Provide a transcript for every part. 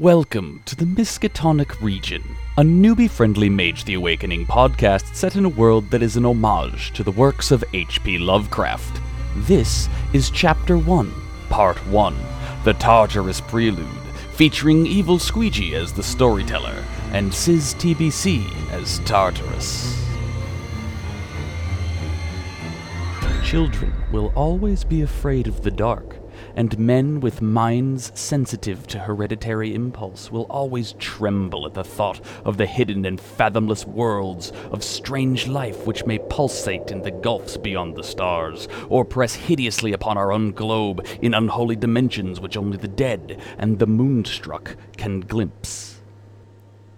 Welcome to the Miskatonic region, a newbie friendly Mage the Awakening podcast set in a world that is an homage to the works of H.P. Lovecraft. This is Chapter 1, Part 1 The Tartarus Prelude, featuring Evil Squeegee as the storyteller and Sis TBC as Tartarus. Children will always be afraid of the dark, and men with minds sensitive to hereditary impulse will always tremble at the thought of the hidden and fathomless worlds of strange life which may pulsate in the gulfs beyond the stars, or press hideously upon our own globe in unholy dimensions which only the dead and the moonstruck can glimpse.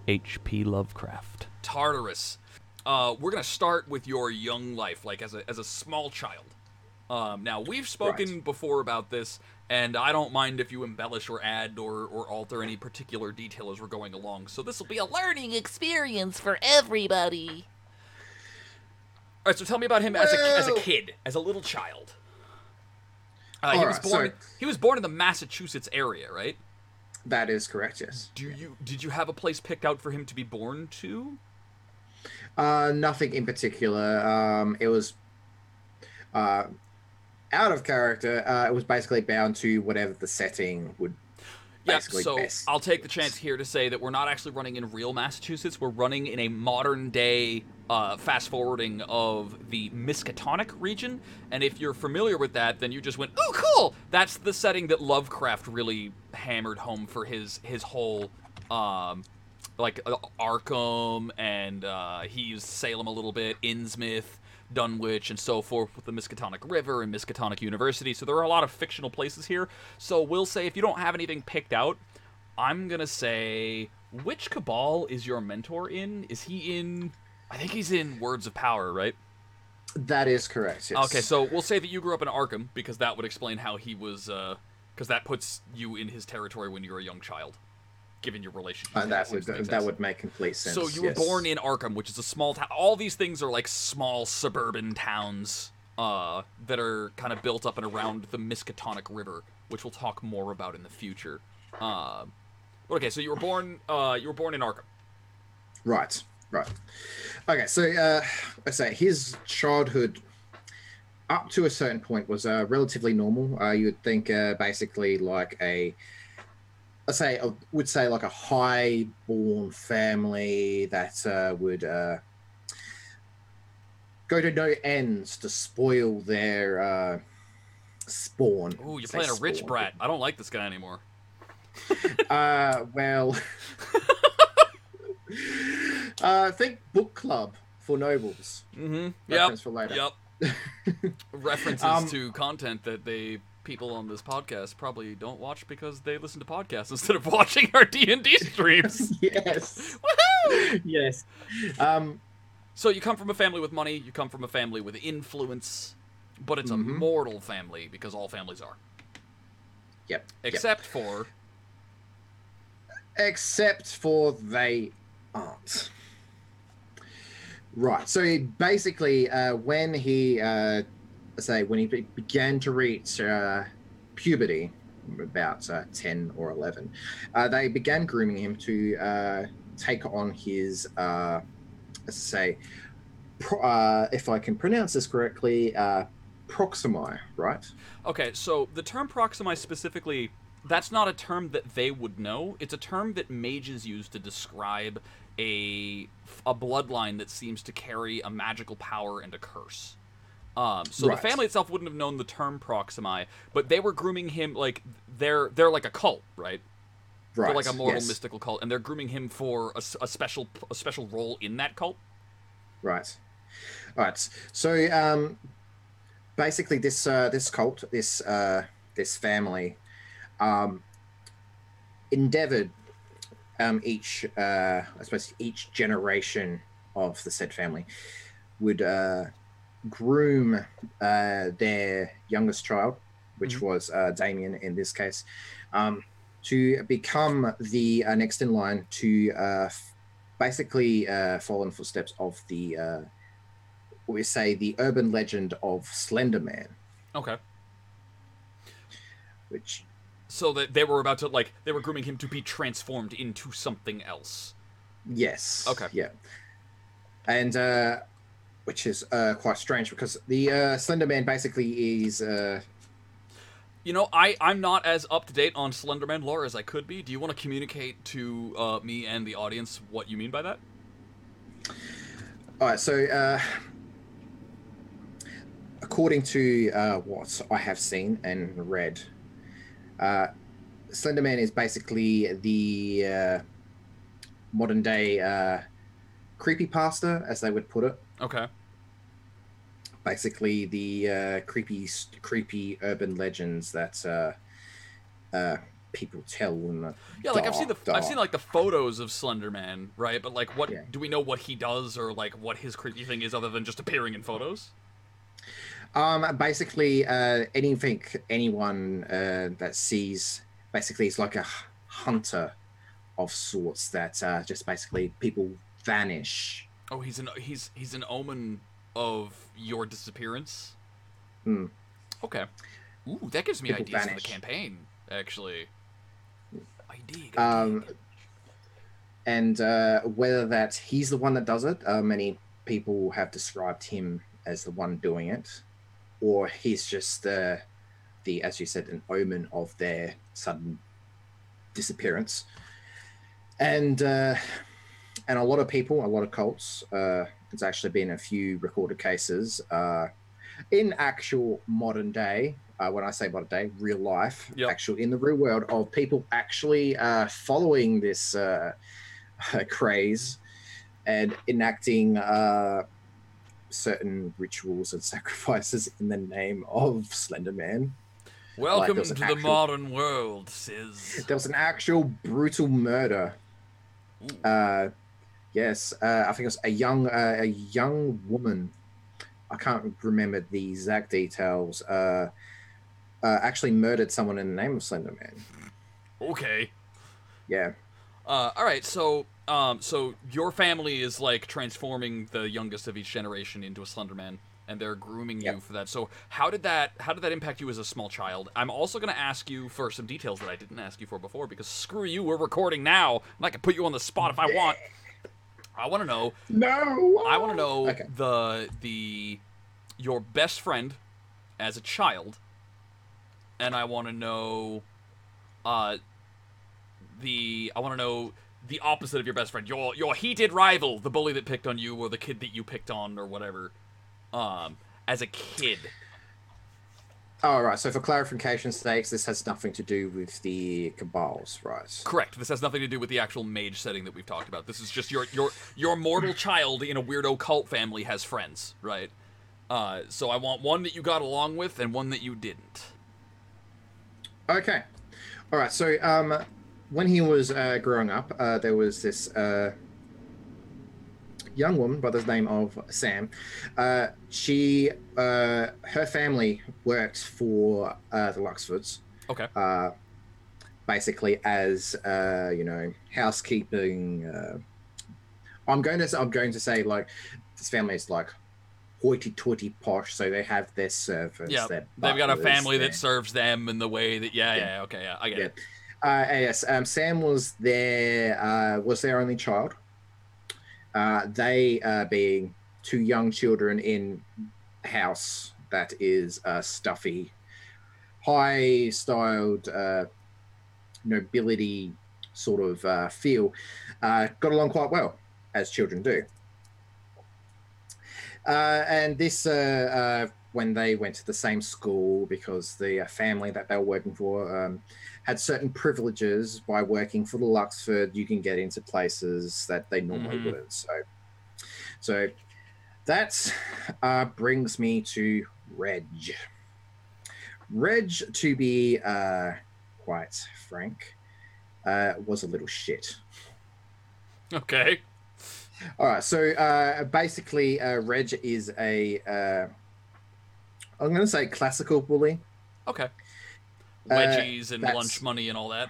H.P. Lovecraft. Tartarus. Uh, we're gonna start with your young life, like as a as a small child. Um, now we've spoken Right. before about this, and I don't mind if you embellish or add or, or alter any particular detail as we're going along. So this will be a learning. experience for everybody. All right, so tell me about him as a as a kid, as a little child. Uh, he was born. so- He was born in the Massachusetts area, right? That is correct, yes. Do you did you have a place picked out for him to be born to? Uh, nothing in particular. Um, it was uh, out of character. Uh, it was basically bound to whatever the setting would Yeah, so best. I'll take the chance here to say that we're not actually running in real Massachusetts. We're running in a modern day uh, fast forwarding of the Miskatonic region. And if you're familiar with that, then you just went, "Oh, cool!" That's the setting that Lovecraft really hammered home for his his whole. Um, like uh, Arkham, and uh, he used Salem a little bit, Innsmouth, Dunwich, and so forth with the Miskatonic River and Miskatonic University. So there are a lot of fictional places here. So we'll say if you don't have anything picked out, I'm gonna say which Cabal is your mentor in? Is he in? I think he's in Words of Power, right? That is correct, yes. Okay, so we'll say that you grew up in Arkham because that would explain how he was, uh, because that puts you in his territory when you were a young child, given your relationship. Uh, that would make that would make complete sense. So you were yes. born in Arkham, which is a small town. All these things are like small suburban towns uh, that are kind of built up and around the Miskatonic River, which we'll talk more about in the future. Uh, okay, so you were born. Uh, you were born in Arkham. Right, right. Okay, so uh, I say his childhood up to a certain point was uh, relatively normal. Uh, you would think uh, basically like a, I say, I would say like a high-born family that uh, would uh, go to no ends to spoil their uh, spawn. Oh, you're playing a rich spawn. brat. I don't like this guy anymore. Uh, well, uh, think book club for nobles. Mm-hmm. Reference for later. Yep. References Um, to content that they people on this podcast probably don't watch because they listen to podcasts instead of watching our D and D streams. yes. Woohoo! yes. Um, So you come from a family with money. You come from a family with influence, but it's a Mhm. mortal family because all families are, yep. yep. except for Except for they aren't. Right. So he basically, uh, when he, uh, say, when he began to reach uh, puberty, about uh, 10 or 11, uh, they began grooming him to uh, take on his, uh, say, pro- uh, if I can pronounce this correctly, Proximi, right? Okay, so the term Proximi specifically, that's not a term that they would know. It's a term that mages use to describe a a bloodline that seems to carry a magical power and a curse. Um, so Right. the family itself wouldn't have known the term Proximi, but they were grooming him like they're they're like a cult, right? Right. They're like a mortal yes. mystical cult, and they're grooming him for a, a special a special role in that cult. Right. All right. So um, basically, this uh, this cult, this uh, this family, um, endeavored um, each uh, I suppose each generation of the said family would uh, groom uh, their youngest child, which Mhm. was uh, Damien in this case, um, to become the uh, next in line to uh, f- basically uh, follow in footsteps of the uh, we say the urban legend of Slender Man, Okay. which So that they were about to like they were grooming him to be transformed into something else. Yes. Okay. Yeah. And uh, which is uh, quite strange because the uh, Slender Man basically is uh, You know, I I'm not as up to date on Slenderman lore as I could be. Do you want to communicate to uh, me and the audience what you mean by that? All right, so uh, according to uh, what I have seen and read, uh, Slenderman is basically the uh, modern day uh, creepypasta, as they would put it. Okay. Basically, the uh, creepy, creepy urban legends that uh, uh, people tell in the Yeah, like I've seen the dark, I've seen like the photos of Slenderman, right? But like, what Yeah. do we know what he does or like what his creepy thing is other than just appearing in photos? Um, basically, uh, anything, anyone uh, that sees, basically, it's like a hunter of sorts that uh, just basically people vanish. Oh, he's an he's he's an omen of your disappearance. Hmm. Okay. Ooh, that gives me People ideas vanish. for the campaign. Actually. I dig. Um, and uh, whether that he's the one that does it, uh, many people have described him as the one doing it, or he's just the, the as you said, an omen of their sudden disappearance. And uh, and a lot of people, a lot of cults. Uh, there's actually been a few recorded cases uh, in actual modern day. Uh, when I say modern day, real life, Yep. actual in the real world of people actually uh, following this uh, craze and enacting uh, certain rituals and sacrifices in the name of Slender Man. Welcome there's to an the modern world, Sis. There was an actual brutal murder. Uh, yes, uh, I think it was a young uh, a young woman. I can't remember the exact details. Uh, uh, actually murdered someone in the name of Slender Man. Okay. Yeah. Uh, all right. So, um, so your family is like transforming the youngest of each generation into a Slenderman, and they're grooming you for that. So, how did that? How did that impact you as a small child? I'm also going to ask you for some details that I didn't ask you for before, because screw you, we're recording now, and I can put you on the spot if I want. I want to know. No. I want to know Okay. the the your best friend as a child, and I want to know, uh, the I want to know the opposite of your best friend, your your heated rival, the bully that picked on you, or the kid that you picked on, or whatever. Um, as a kid. All right. So for clarification sakes, this has nothing to do with the cabals, right? Correct. This has nothing to do with the actual mage setting that we've talked about. This is just your your your mortal child in a weirdo cult family has friends, right? Uh, so I want one that you got along with and one that you didn't. Okay. All right. So, um, when he was uh, growing up, uh, there was this uh, young woman by the name of Sam. Uh, she, uh, her family worked for uh, the Luxfords, Okay. uh, basically as uh, you know housekeeping. Uh, I'm going to I'm going to say like this family is like hoity-toity posh, so they have their servants. Yeah, they've got a family their- that serves them in the way that yeah, Yeah. yeah, okay, yeah, I get Yeah. it. Uh, yes, um, Sam was their uh, was their only child. Uh, they uh, being two young children in house that is uh, stuffy, high styled uh, nobility sort of uh, feel, got along quite well as children do. And this, when they went to the same school, because the family that they were working for um, had certain privileges by working for the Luxford, you can get into places that they normally Mhm. wouldn't. So, so that uh, brings me to Reg. Reg, to be uh, quite frank, uh, was a little shit. Okay. All right, so uh, basically, uh, Reg is a, uh, I'm going to say classical bully. Okay. Uh, Wedgies and lunch money and all that.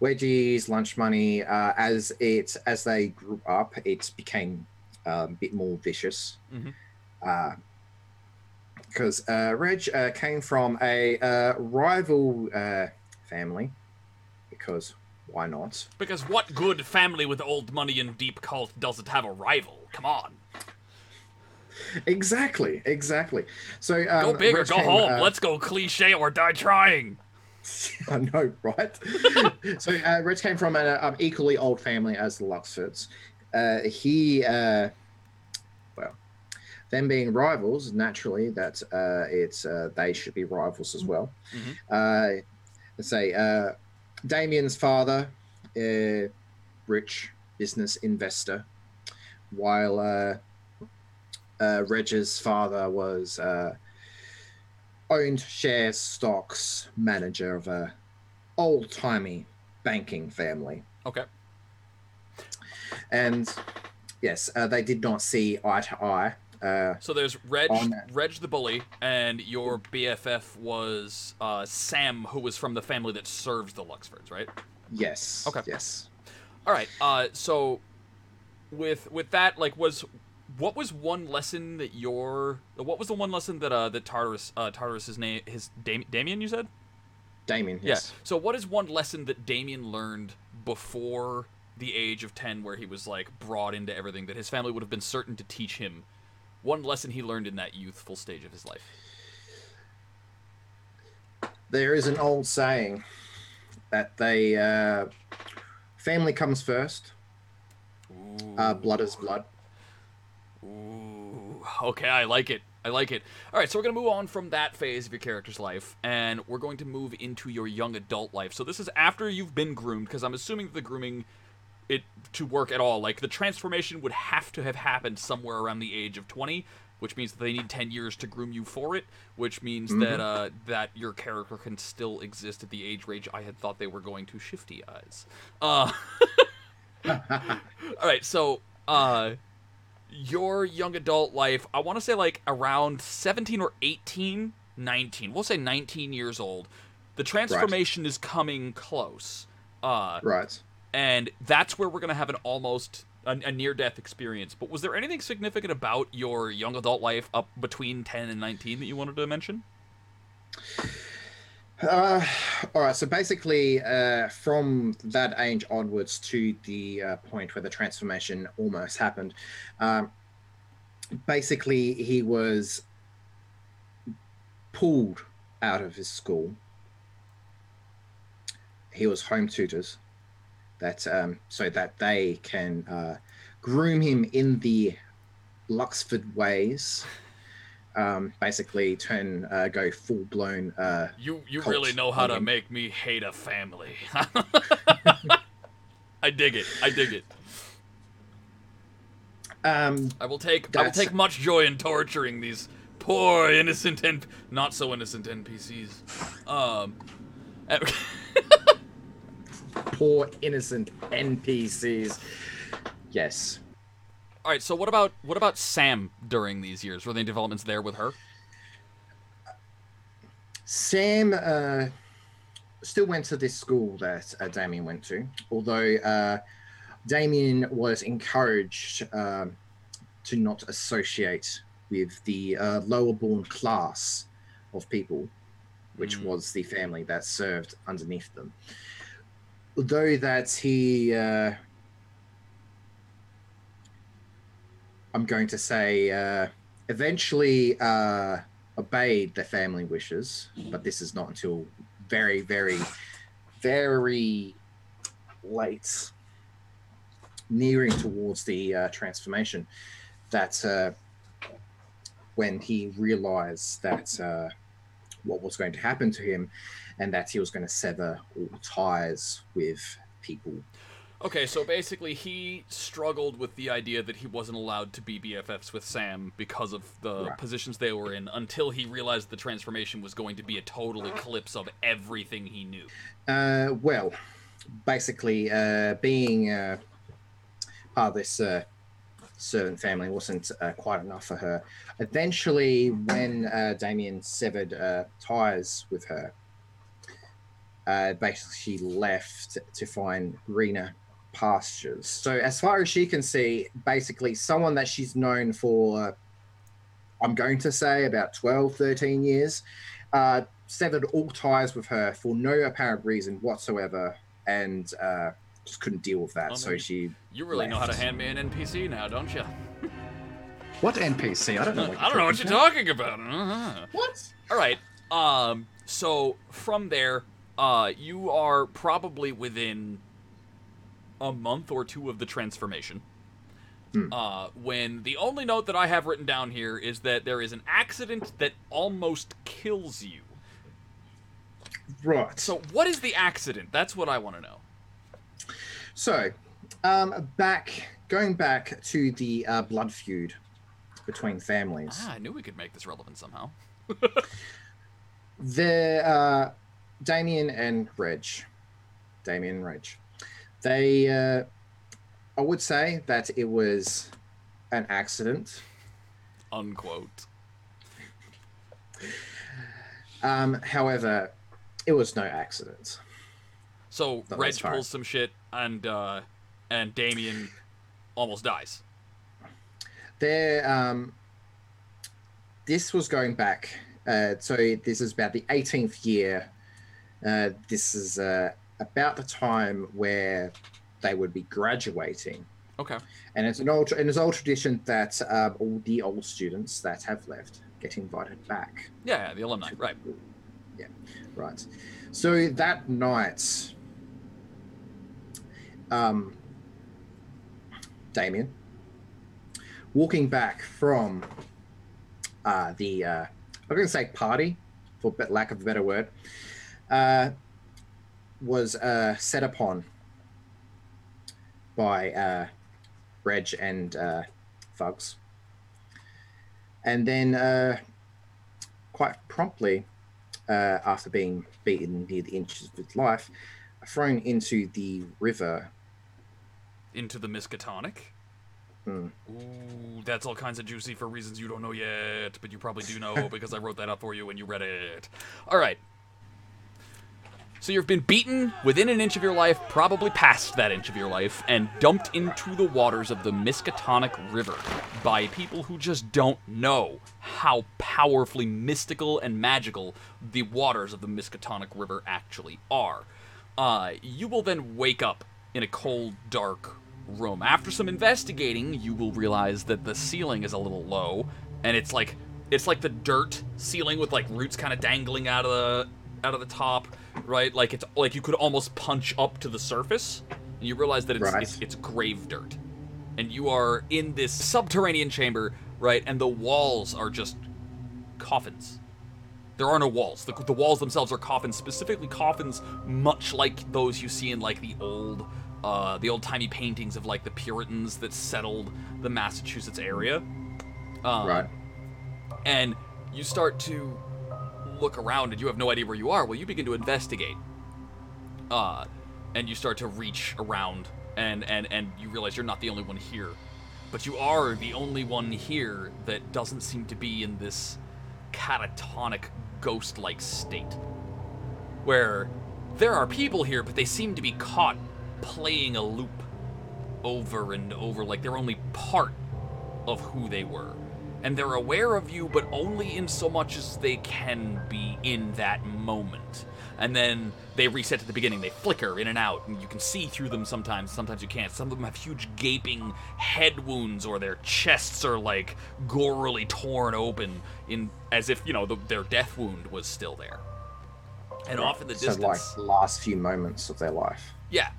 wedgies, lunch money. Uh, as it as they grew up, it became um, a bit more vicious. Mhm. Uh, because uh, Reg uh, came from a uh, rival uh, family. Because why not? Because what good family with old money and deep cult doesn't have a rival? Come on. Exactly, exactly. So um, Go big or go came, home. uh, Let's go cliche or die trying. I know, right? so uh, Reg came from an um, equally old family as the Luxfords. Uh, he, uh, well, them being rivals, naturally, that uh, it's uh, they should be rivals as well. Mhm. Uh, let's say uh, Damien's father, uh, rich business investor, while uh, Reg's father was. Uh, owned shares, stocks, manager of a old timey banking family. Okay. And yes, uh, they did not see eye to eye. Uh, So there's Reg, Reg the bully, and your BFF was uh, Sam, who was from the family that serves the Luxfords, right? yes. Okay. Yes. All right. Uh, so with with that, like, was what was one lesson that your what was the one lesson that uh that Tartarus uh Tartarus's name his Dam- Damien you said Damien. Yes. yeah so what is one lesson that Damien learned before the age of ten where he was like brought into everything that his family would have been certain to teach him one lesson he learned in that youthful stage of his life There is an old saying that they uh, family comes first. Uh, blood is blood. Ooh, okay, I like it. I like it. All right, so we're going to move on from that phase of your character's life, and we're going to move into your young adult life. So this is after you've been groomed, because I'm assuming the grooming it to work at all, like the transformation would have to have happened somewhere around the age of 20, which means that they need 10 years to groom you for it, which means that uh, that your character can still exist at the age range I had thought they were going to shifty eyes. Uh, all right, so uh, your young adult life, I want to say like around 17 or 18, 19. We'll say 19 years old. The transformation is coming close. Uh, Right. and that's where we're going to have an almost a, a near death experience. But was there anything significant about your young adult life up between 10 and 19 that you wanted to mention? Uh, all right. So basically, uh, from that age onwards to the uh, point where the transformation almost happened, um, basically he was pulled out of his school. He was home tutors, that um, so that they can uh, groom him in the Luxford ways. Um, basically, turn uh, go full blown. Uh, You you really know how to owning. make me hate a family. I dig it. I dig it. um, I will take I will take much joy in torturing these poor innocent and not so innocent NPCs. Um poor innocent NPCs. Yes. All right, so what about what about Sam during these years? Were there any developments there with her? Sam uh, still went to this school that uh, Damien went to, although uh, Damien was encouraged um, to not associate with the uh, lower born class of people, which Mm. was the family that served underneath them. Although that he, uh, I'm going to say, uh, eventually uh, obeyed the family wishes, but this is not until very, very, very late, nearing towards the uh, transformation, that uh, when he realized that uh, what was going to happen to him and that he was going to sever all ties with people. Okay, so basically he struggled with the idea that he wasn't allowed to be BFFs with Sam because of the Right. positions they were in until he realized the transformation was going to be a total eclipse of everything he knew. Uh, well, basically, uh, being uh, part of this uh, servant family wasn't uh, quite enough for her. Eventually, when uh, Damien severed uh, ties with her, uh, basically she left to find greener pastures. So, as far as she can see, basically, someone that she's known for I'm going to say about 12, 13 years. Uh, severed all ties with her for no apparent reason whatsoever, and uh, just couldn't deal with that. Well, so then she. You really know how to hand me an NPC now, don't you? What NPC? I don't know. What I don't know what you're talking about. Uh-huh. What? All right. Um. So from there, uh, you are probably within a month or two of the transformation. Hmm. Uh, when the only note that I have written down here is that there is an accident that almost kills you. Right. So what is the accident? That's what I want to know. So, um, back going back to the uh, blood feud between families. Ah, I knew we could make this relevant somehow. The uh, Damien and Reg, Damien and Reg, they, uh, I would say that it was an accident. Unquote. Um, however, it was no accident. So No, Reg pulls some shit, and uh, and Damien almost dies. There, um, this was going back. Uh, so this is about the 18th year. Uh, this is uh, about the time where they would be graduating. Okay. And it's an old and it's old tradition that uh, all the old students that have left get invited back. Yeah, yeah, the alumni. Right. Yeah, right. So that night, um, Damien, walking back from uh, the, uh, I'm going to say party, for lack of a better word, uh, was uh, set upon by uh, Reg and uh, Fugs. And then uh, quite promptly, uh, after being beaten near the inches of his life, thrown into the river. Into the Miskatonic. Hmm. Ooh, that's all kinds of juicy for reasons you don't know yet, but you probably do know because I wrote that up for you when you read it. All right. So you've been beaten within an inch of your life, probably past that inch of your life, and dumped into the waters of the Miskatonic River by people who just don't know how powerfully mystical and magical the waters of the Miskatonic River actually are. Uh, you will then wake up in a cold, dark room. After some investigating, you will realize that the ceiling is a little low, and it's like it's like the dirt ceiling with like roots kind of dangling out of the out of the top, right? Like it's like you could almost punch up to the surface, and you realize that it's Right. it's, it's grave dirt, and you are in this subterranean chamber, right? And the walls are just coffins. There are no walls. The, the walls themselves are coffins, specifically coffins much like those you see in like the old, uh, the old timey paintings of like the Puritans that settled the Massachusetts area. Um, right. and you start to look around and you have no idea where you are well you begin to investigate uh and you start to reach around and and and you realize you're not the only one here but you are the only one here that doesn't seem to be in this catatonic ghost-like state where there are people here but they seem to be caught playing a loop over and over like they're only part of who they were. And they're aware of you, but only in so much as they can be in that moment. And then they reset at the beginning. They flicker in and out, and you can see through them sometimes. Sometimes you can't. Some of them have huge gaping head wounds, or their chests are like gorily torn open, in as if you know the, their death wound was still there. And off in the so distance, like last few moments of their life. yeah.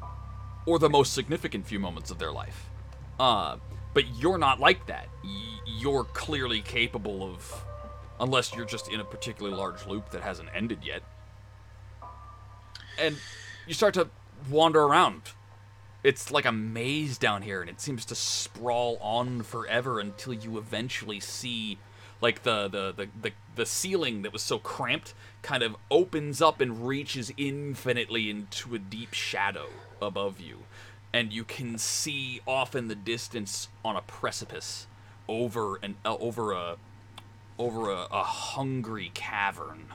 Or the most significant few moments of their life. Uh, but you're not like that. You're clearly capable of, unless you're just in a particularly large loop that hasn't ended yet. And you start to wander around. It's like a maze down here, and it seems to sprawl on forever until you eventually see, like the the the the, the ceiling that was so cramped kind of opens up and reaches infinitely into a deep shadow above you, and you can see off in the distance on a precipice, over and uh, over a over a, a hungry cavern,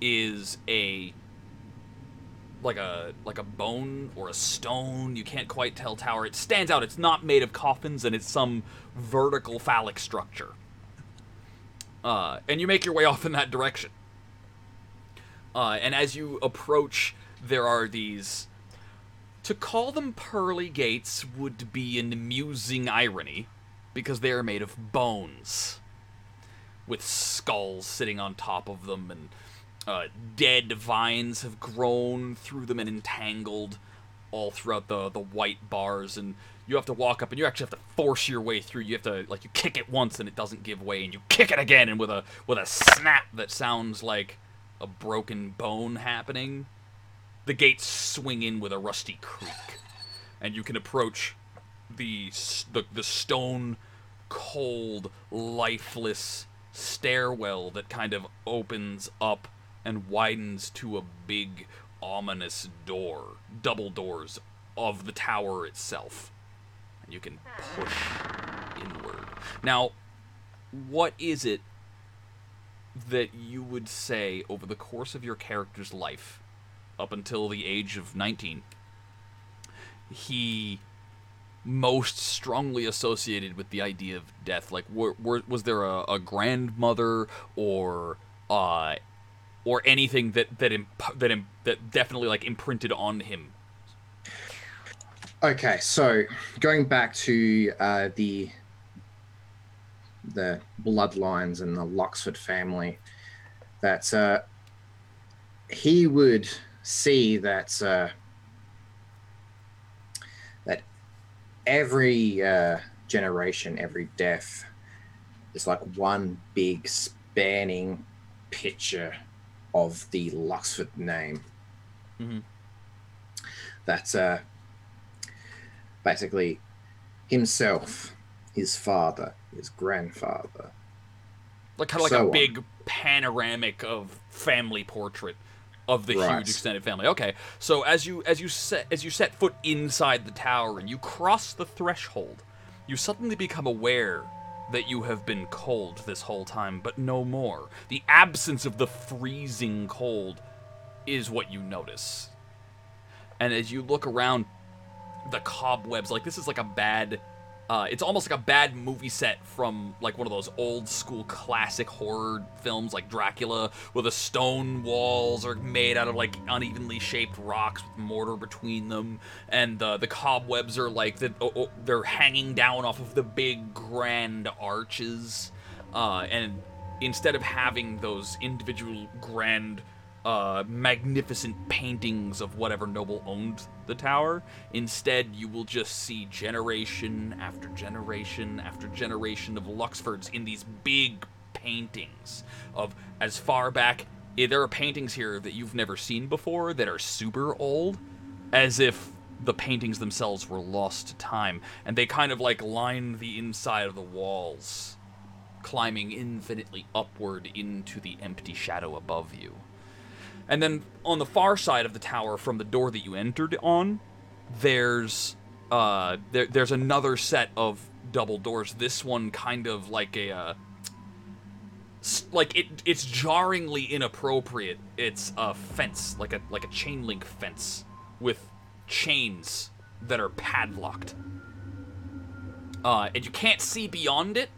is a like a like a bone or a stone. You can't quite tell tower. It stands out. It's not made of coffins, and it's some vertical phallic structure. uh, and you make your way off in that direction. Uh, and as you approach, there are these. To call them pearly gates would be an amusing irony, because they are made of bones, with skulls sitting on top of them, and uh, dead vines have grown through them and entangled all throughout the the white bars and you have to walk up and you actually have to force your way through. You have to like you kick it once and it doesn't give way and you kick it again and with a with a snap that sounds like a broken bone happening the gates swing in with a rusty creak and you can approach the the, the stone cold lifeless stairwell that kind of opens up and widens to a big ominous door double doors of the tower itself. And you can push inward. Now what is it that you would say over the course of your character's life up until the age of 19 he most strongly associated with the idea of death. Like were, were, was there a, a grandmother or uh or anything that that imp- that that definitely like imprinted on him? Okay, so going back to uh, the the bloodlines and the Luxford family, that uh, he would see that uh, that every uh, generation, every death is like one big spanning picture of the Luxford name. Mhm. That uh, basically himself, his father, his grandfather. like kind of like So a on. big panoramic of family portrait of the Right. huge extended family. Okay, so as you as you set as you set foot inside the tower and you cross the threshold, you suddenly become aware that you have been cold this whole time, but no more. The absence of the freezing cold is what you notice. And as you look around, the cobwebs like this is like a bad uh, it's almost like a bad movie set from like one of those old school classic horror films like Dracula, where the stone walls are made out of like unevenly shaped rocks with mortar between them, and the the cobwebs are like the, oh, oh, they're hanging down off of the big grand arches, uh, and instead of having those individual grand uh, magnificent paintings of whatever noble owned the tower. Instead, you will just see generation after generation after generation of Luxfords in these big paintings of as far back. eh, There are paintings here that you've never seen before that are super old, as if the paintings themselves were lost to time, and they kind of like line the inside of the walls, climbing infinitely upward into the empty shadow above you. And then on the far side of the tower, from the door that you entered on, there's uh, there, there's another set of double doors. This one kind of like a uh, like it it's jarringly inappropriate. It's a fence, like a like a chain link fence with chains that are padlocked. Uh, and you can't see beyond it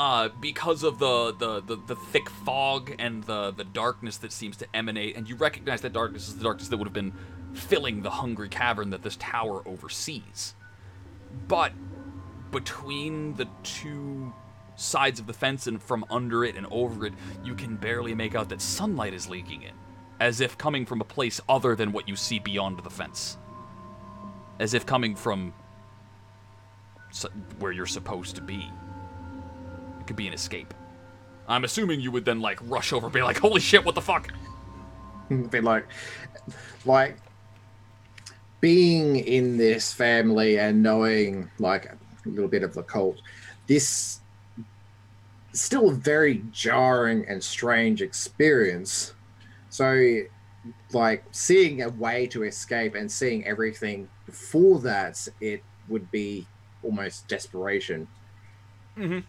uh, because of the, the, the, the thick fog and the, the darkness that seems to emanate, and you recognize that darkness is the darkness that would have been filling the hungry cavern that this tower oversees. But between the two sides of the fence and from under it and over it, you can barely make out that sunlight is leaking in, as if coming from a place other than what you see beyond the fence. As if coming from where you're supposed to be could be an escape. I'm assuming you would then like rush over and be like, holy shit, what the fuck? be like like being in this family and knowing like a little bit of the cult this still a very jarring and strange experience so like seeing a way to escape and seeing everything before that it would be almost desperation Mhm.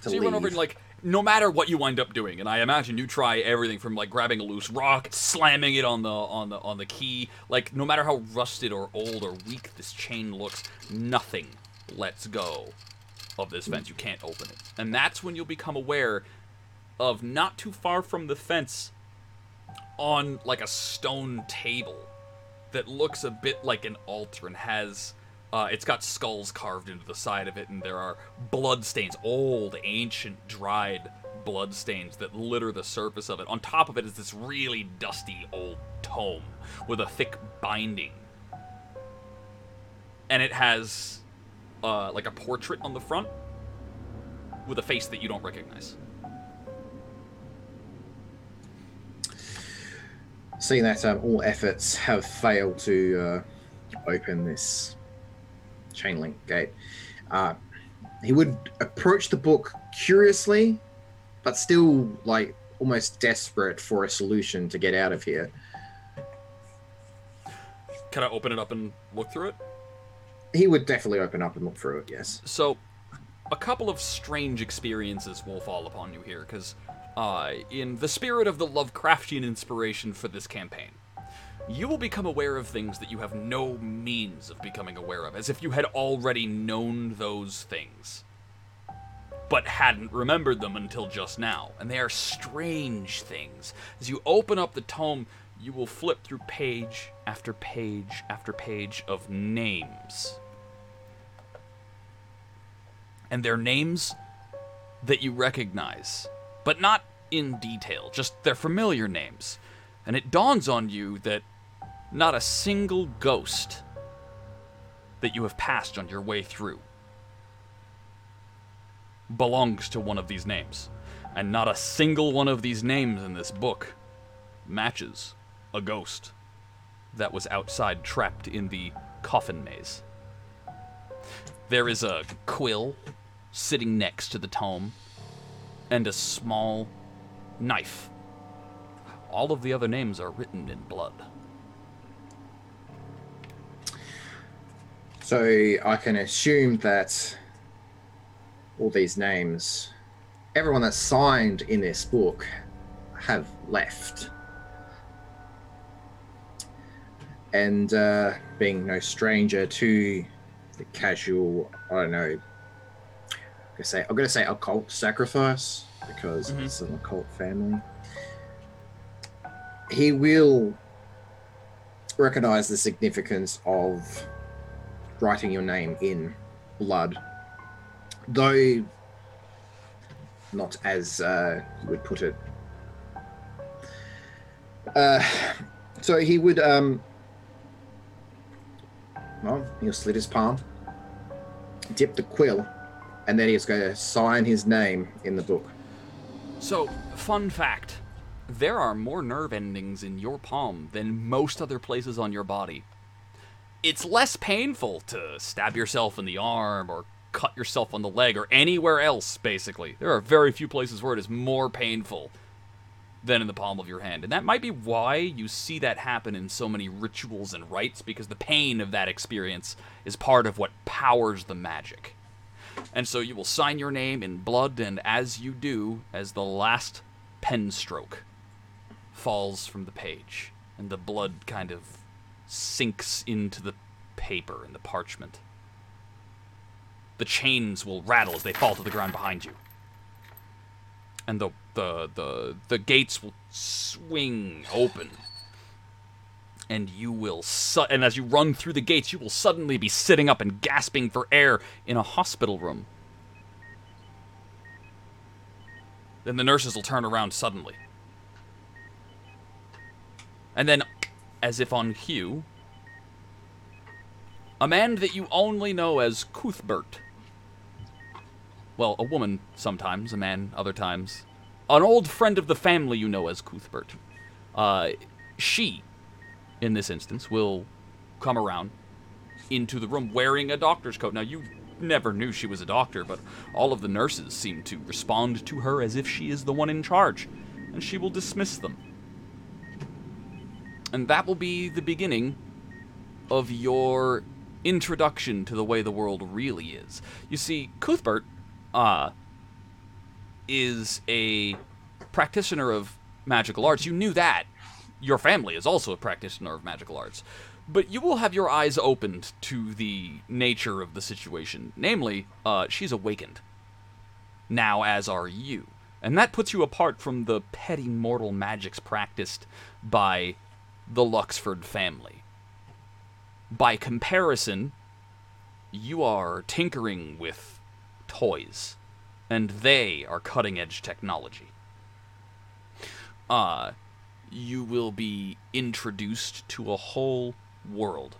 So you run over leave. and like, no matter what you wind up doing, and I imagine you try everything from like grabbing a loose rock, slamming it on the on the on the key, like no matter how rusted or old or weak this chain looks, nothing lets go of this fence. You can't open it. And that's when you'll become aware of not too far from the fence on like a stone table that looks a bit like an altar and has uh, it's got skulls carved into the side of it and there are blood stains old ancient dried blood stains that litter the surface of it. On top of it is this really dusty old tome with a thick binding. And it has uh, like a portrait on the front with a face that you don't recognize. Seeing that um, all efforts have failed to uh, open this chain link gate, uh, he would approach the book curiously, but still like almost desperate for a solution to get out of here. can i open it up and look through it He would definitely open up and look through it. Yes. So, a couple of strange experiences will fall upon you here, because, uh, in the spirit of the Lovecraftian inspiration for this campaign, you will become aware of things that you have no means of becoming aware of, as if you had already known those things, but hadn't remembered them until just now. And they are strange things. As you open up the tome, you will flip through page after page after page of names and their names that you recognize, but not in detail, just their familiar names. And it dawns on you that not a single ghost that you have passed on your way through belongs to one of these names. And not a single one of these names in this book matches a ghost that was outside trapped in the coffin maze. There is a quill sitting next to the tome, and a small knife. All of the other names are written in blood. So I can assume that all these names, everyone that's signed in this book, have left. And uh, being no stranger to the casual, I don't know, I'm gonna say I'm gonna say occult sacrifice because Mhm. it's an occult family. He will recognize the significance of writing your name in blood, though not as uh, you would put it. Uh, so he would, um, well, he'll slit his palm, dip the quill, and then he's going to sign his name in the book. So, fun fact there are more nerve endings in your palm than most other places on your body. It's less painful to stab yourself in the arm or cut yourself on the leg or anywhere else, basically. There are very few places where it is more painful than in the palm of your hand. And that might be why you see that happen in so many rituals and rites, because the pain of that experience is part of what powers the magic. And so you will sign your name in blood, and as you do, as the last pen stroke falls from the page, and the blood kind of sinks into the paper and the parchment, the chains will rattle as they fall to the ground behind you. And the the the, the gates will swing open. And you will su- and as you run through the gates, you will suddenly be sitting up and gasping for air in a hospital room. Then the nurses will turn around suddenly. And then, as if on cue, a man that you only know as Cuthbert. Well, a woman sometimes, a man other times. An old friend of the family you know as Cuthbert. Uh, she, in this instance, will come around into the room wearing a doctor's coat. Now, you never knew she was a doctor, but all of the nurses seem to respond to her as if she is the one in charge, and she will dismiss them. And that will be the beginning of your introduction to the way the world really is. You see, Cuthbert, uh, is a practitioner of magical arts. You knew that. Your family is also a practitioner of magical arts. but you will have your eyes opened to the nature of the situation. Namely, uh, she's awakened. Now, as are you. And that puts you apart from the petty mortal magics practiced by the Luxford family. By comparison, you are tinkering with toys, and they are cutting edge technology. Uh, you will be introduced to a whole world.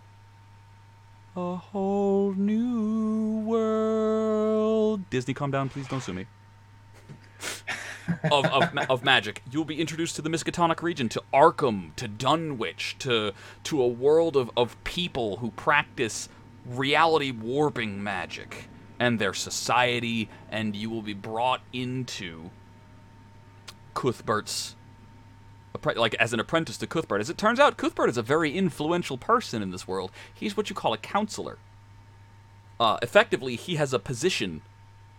A whole new world. Disney, calm down, please don't sue me. Of, of, of magic. You'll be introduced to the Miskatonic region, to Arkham, to Dunwich, to to a world of, of people who practice reality warping magic and their society, and you will be brought into Cuthbert's like as an apprentice to Cuthbert. As it turns out, Cuthbert is a very influential person in this world. He's what you call a counselor. Uh, effectively, he has a position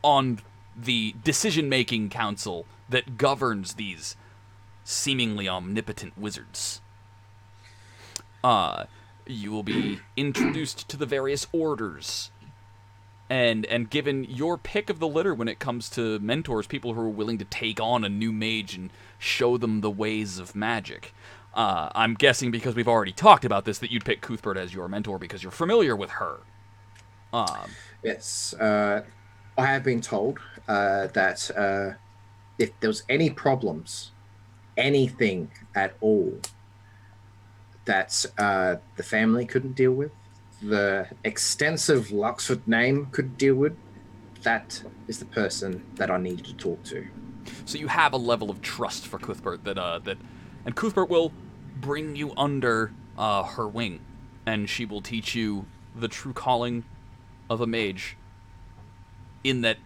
on the decision-making council that governs these seemingly omnipotent wizards. Uh, you will be introduced to the various orders and and given your pick of the litter when it comes to mentors, people who are willing to take on a new mage and show them the ways of magic. Uh, I'm guessing because we've already talked about this that you'd pick Cuthbert as your mentor because you're familiar with her. Um, Yes, uh, I have been told uh, that uh, if there was any problems, anything at all, that uh, the family couldn't deal with, the extensive Luxford name could deal with, that is the person that I needed to talk to. so you have a level of trust for Cuthbert that uh, that, and Cuthbert will bring you under uh, her wing, and she will teach you the true calling of a mage. In that,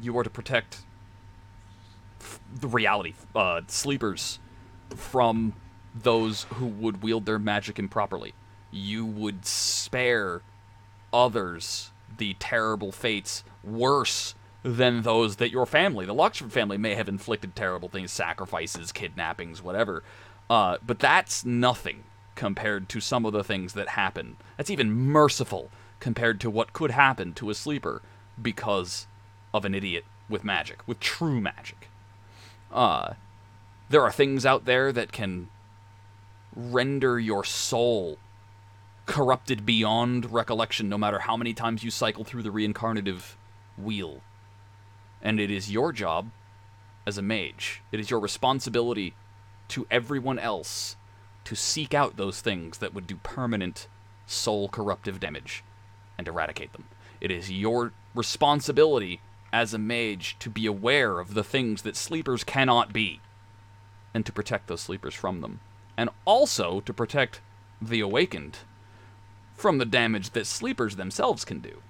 you are to protect f- the reality uh, sleepers from those who would wield their magic improperly. You would spare others the terrible fates worse than those that your family, the Luxford family, may have inflicted terrible things, sacrifices, kidnappings, whatever. Uh, but that's nothing compared to some of the things that happen. That's even merciful compared to what could happen to a sleeper because of an idiot with magic, with true magic. Uh, there are things out there that can render your soul corrupted beyond recollection no matter how many times you cycle through the reincarnative wheel. And it is your job as a mage, it is your responsibility to everyone else to seek out those things that would do permanent soul corruptive damage and eradicate them. It is your responsibility as a mage to be aware of the things that sleepers cannot be and to protect those sleepers from them. And also to protect the awakened from the damage that sleepers themselves can do.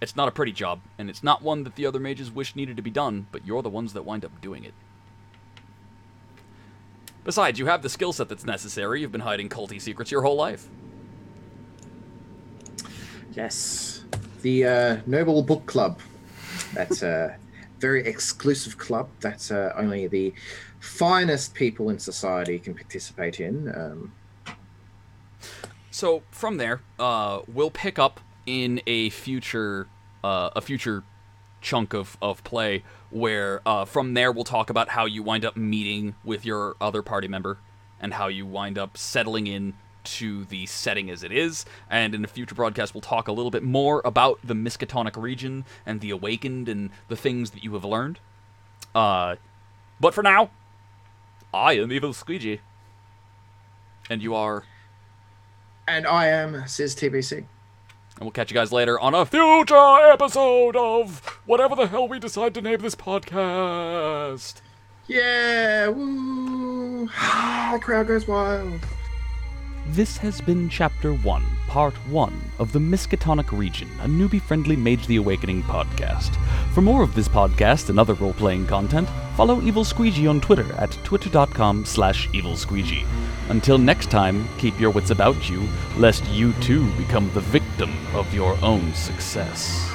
It's not a pretty job, and it's not one that the other mages wish needed to be done, but you're the ones that wind up doing it. Besides, you have the skill set that's necessary. You've been hiding culty secrets your whole life. Yes, the uh, Noble Book Club. That's a very exclusive club that uh, only the finest people in society can participate in. Um, So from there, uh, we'll pick up in a future uh, a future chunk of, of play where uh, from there we'll talk about how you wind up meeting with your other party member and how you wind up settling in to the setting as it is and in a future broadcast we'll talk a little bit more about the miskatonic region and the awakened and the things that you have learned uh, but for now i am evil squeegee and you are and I am Says TBC. And we'll catch you guys later on a future episode of whatever the hell we decide to name this podcast. Yeah, woo! the crowd goes wild. This has been Chapter 1, Part 1 of the Miskatonic Region, a newbie friendly Mage the Awakening podcast. For more of this podcast and other role playing content, follow Evil Squeegee on Twitter at twitter.com slash evil squeegee. Until next time, keep your wits about you, lest you too become the victim of your own success.